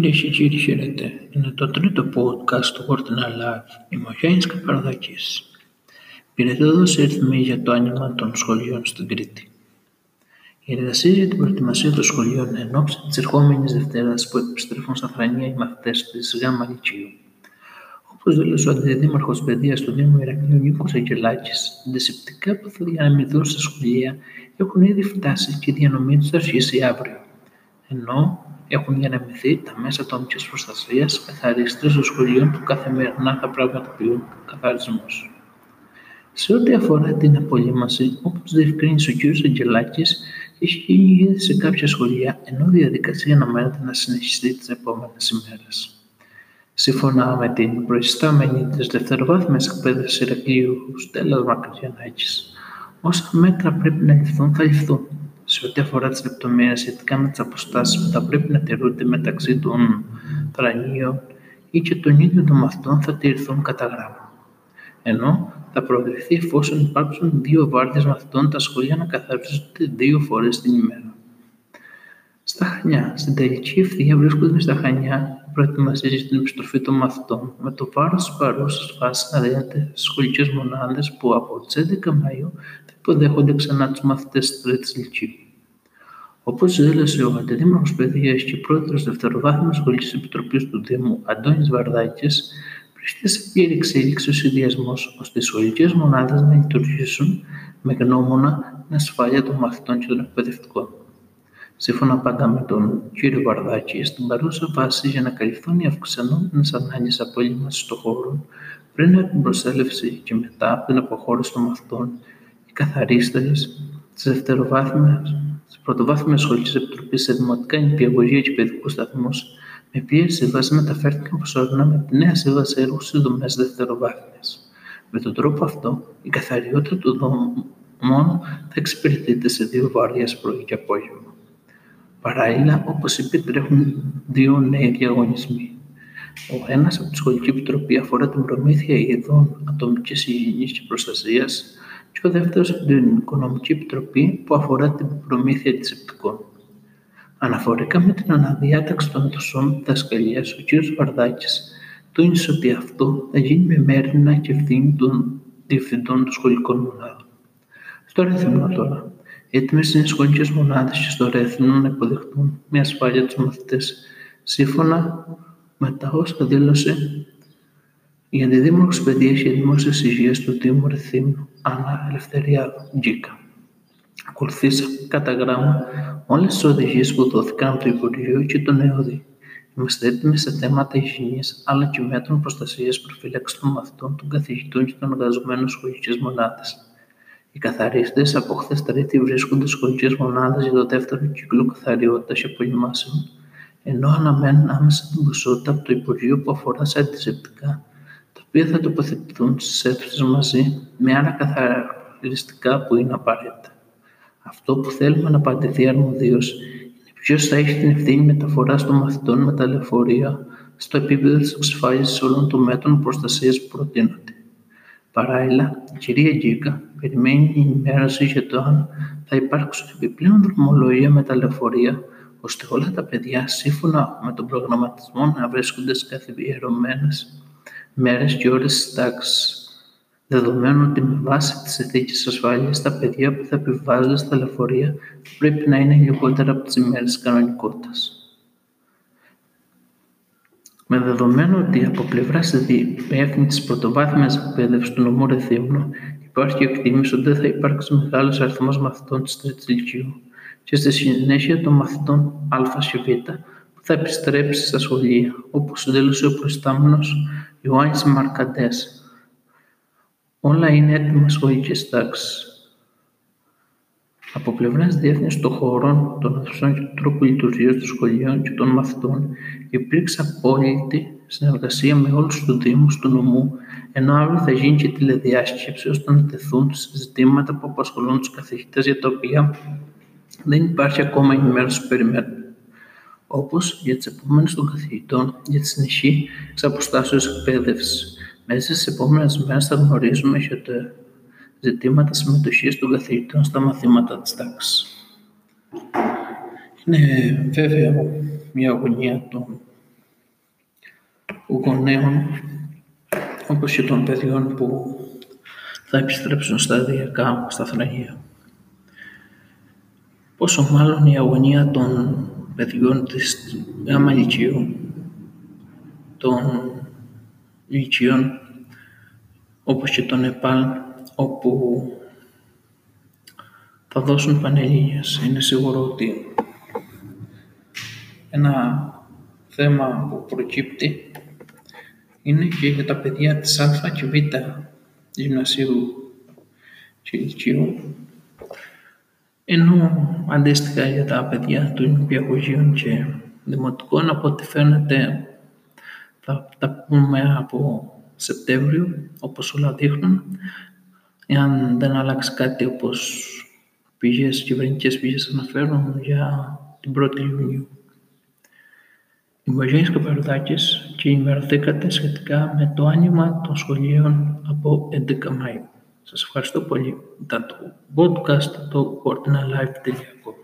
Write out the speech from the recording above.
Κυρίε και κύριοι, χαίρετε. Είναι το τρίτο podcast του Word Alive. Είμαι ο Γιάννης Καπαρδάκης. Πήρατε εδώ σε ρυθμή για το άνοιγμα των σχολείων στην Κρήτη. Οι εργασίε για την προετοιμασία των σχολείων εν ώψη της ερχόμενης Δευτέρας που επιστρέφουν στα Θρανία οι μαθητές της ΓΑΜΑ Λυκείου. Όπως δήλωσε ο Αντιδήμαρχος Παιδείας του Δήμου Ηρακλείου Νίκος Αγγελάκης, τα αντισηπτικά που θα διανεμηθούν στα σχολεία έχουν ήδη φτάσει και η διανομή τους θα αρχίσει αύριο. Ενώ έχουν διανεμηθεί τα μέσα ατομική προστασίας, καθαρίστρε των σχολείων που καθημερινά θα πραγματοποιούν καθαρισμού. Σε ό,τι αφορά την απολύμαση, όπως διευκρίνησε ο κ. Αγγελάκης, έχει γίνει ήδη σε κάποια σχολεία, ενώ η διαδικασία αναμένεται να συνεχιστεί τις επόμενες ημέρες. Σύμφωνα με την προϊστάμενη της δευτεροβάθμιας εκπαίδευσης Ηρακλείου Στέλλας Μακριανάκη, όσα μέτρα πρέπει να ληφθούν θα ληφθούν σε ό,τι αφορά τις λεπτομέρειες σχετικά με τις αποστάσεις που θα πρέπει να τηρούνται μεταξύ των θρανίων ή και των ίδιων των μαθητών θα τηρηθούν κατά γράμμα. Ενώ θα προοδευτεί εφόσον υπάρξουν δύο βάρδιες μαθητών τα σχολεία να καθαρίζονται δύο φορές την ημέρα. Στα Χανιά, στην τελική ευθεία βρίσκονται στα Χανιά οι προετοιμασίε για την επιστροφή των μαθητών, με το βάρος της παρούσας φάσης να δίνεται στις σχολικές μονάδες που από τις 11 Μαου θα υποδέχονται ξανά τους μαθητές της Τρίτης Λυκείου. Όπως δήλωσε ο Αντιδήμαρχος Παιδείας και πρόεδρος Δευτεροβάθμιας Σχολική Επιτροπής του Δήμου, Αντώνης Βαρδάκης, βρίσκεται σε πλήρη εξέλιξη ο συνδυασμός ώστε οι σχολικές μονάδες να λειτουργήσουν με γνώμονα την ασφάλεια των μαθητών και των εκπαιδευτικών. Σύμφωνα πάντα με τον κύριο Βαρδάκη, στην παρούσα φάση για να καλυφθούν οι αυξανόμενες ανάγκες απόλυμαση των χώρων πριν από την προσέλευση και μετά από την αποχώρηση των μαθητών, οι καθαρίστρε της δευτεροβάθμιας της Πρωτοβάθμιας Σχολικής Επιτροπής σε Δημοτικά Νηπιαγωγεία και Παιδικούς Σταθμούς, με πλήρη σύμβαση μεταφέρθηκαν προσωρινά με τη νέα σύμβαση έργου στις δομές δευτεροβάθμιας. Με τον τρόπο αυτό, η καθαριότητα των δομών θα εξυπηρετείται σε δύο βάρδιες πρωί και απόγευμα. Παράλληλα, όπως είπε, τρέχουν δύο νέοι διαγωνισμοί. Ο ένας από τη Σχολική Επιτροπή αφορά την προμήθεια ειδών ατομικής υγιεινής και προστασίας και ο δεύτερος από την Οικονομική Επιτροπή που αφορά την προμήθεια αντισηπτικών. Αναφορικά με την αναδιάταξη των δοσών διδασκαλία, ο κ. Βαρδάκης τόνισε ότι αυτό θα γίνει με μέρημνα και ευθύνη των διευθυντών των σχολικών μονάδων. Στο ρέθιμο τώρα. Έτοιμες είναι οι σχολικές μονάδες και στο Ρέθινο να υποδεχτούν με ασφάλεια τους μαθητές, σύμφωνα με τα όσα δήλωσε η Αντιδήμαρχο Παιδεία και Δημόσια Υγεία του Δήμου Ρεθύμνου, Άννα Ελευθεριάδου, Γκίκα. Ακολουθήσαμε κατά γράμμα όλες τις οδηγίες που δόθηκαν από το Υπουργείο και τον ΕΟΔΗ. Είμαστε έτοιμοι σε θέματα υγιεινής αλλά και μέτρων προστασίας προφύλαξης των μαθητών, των καθηγητών και των εργαζομένων σχολικές μονάδες. Οι καθαρίστες από χθες Τρίτη βρίσκονται στις σχολικές μονάδες για το δεύτερο κύκλο καθαριότητας και απολυμάσεων, ενώ αναμένουν άμεσα την ποσότητα από το Υπουργείο που αφορά σε αντισηπτικά, τα οποία θα τοποθετηθούν στις αίθουσες μαζί με άλλα καθαριστικά που είναι απαραίτητα. Αυτό που θέλουμε να απαντηθεί αρμοδίω είναι ποιος θα έχει την ευθύνη μεταφοράς των μαθητών με τα λεωφορεία στο επίπεδο της εξασφάλισης όλων των μέτρων προστασίας που προτείνονται. Παράλληλα, η κυρία Γκίκα περιμένει ενημέρωση για το αν θα υπάρξουν επιπλέον δρομολογία με τα λεωφορεία, ώστε όλα τα παιδιά σύμφωνα με τον προγραμματισμό να βρίσκονται σε καθιερωμένε μέρες και ώρες της τάξης. Δεδομένου ότι με βάση τις συνθήκες ασφάλειας, τα παιδιά που θα επιβάλλονται στα λεωφορεία θα πρέπει να είναι λιγότερα από τις ημέρες κανονικότητας. Με δεδομένο ότι από πλευράς υπεύθυνη τη πρωτοβάθμιας εκπαίδευσης του νομού Ρεθύμνου υπάρχει εκτίμηση ότι δεν θα υπάρξει μεγάλος αριθμός μαθητών της Τρίτης Λυκείου και στη συνέχεια των μαθητών Α και Β που θα επιστρέψει στα σχολεία, όπω δήλωσε ο προϊστάμενος Ιωάννης Μαρκαντέ. Όλα είναι έτοιμα σχολικέ τάξεις. Από πλευράς διεύθυνσης των χωρών, των αίθουσων και του τρόπου λειτουργίας των σχολείων και των μαθητών, υπήρξε απόλυτη συνεργασία με όλους τους Δήμους του νομού, ενώ αύριο θα γίνει και τηλεδιάσκεψη ώστε να τεθούν ζητήματα που απασχολούν τους καθηγητές για τα οποία δεν υπάρχει ακόμα ενημέρωση που περιμένουν. Όπως για τις επόμενες των καθηγητών για τη συνεχή της αποστάσεως εκπαίδευσης. Μέσα στις επόμενες μέρες θα γνωρίζουμε για τα ζητήματα συμμετοχής των καθηγητών στα μαθήματα της τάξης. Είναι βέβαια μια αγωνία των γονέων όπως και των παιδιών που θα επιστρέψουν σταδιακά στα θραγία. Πόσο μάλλον η αγωνία των παιδιών της γάμα λυκείου, των λυκείων, όπως και των ΕΠΑΛ, όπου θα δώσουν πανελλήνιες. Είναι σίγουρο ότι ένα θέμα που προκύπτει είναι και για τα παιδιά της Α και Β γυμνασίου και λυκείου, ενώ αντίστοιχα για τα παιδιά των νηπιαγωγείων και δημοτικών, από ό,τι φαίνεται θα τα πούμε από Σεπτέμβριο, όπως όλα δείχνουν, εάν δεν αλλάξει κάτι όπως πηγές, κυβερνητικές πηγές αναφέρουν για την 1η Ιουνίου. Είμαι ο Γιάννης Καπαρδάκης και ενημερωθήκατε σχετικά με το άνοιγμα των σχολείων από 11 Μαΐου. Σας ευχαριστώ πολύ. Ήταν το podcast το ordinalife.gr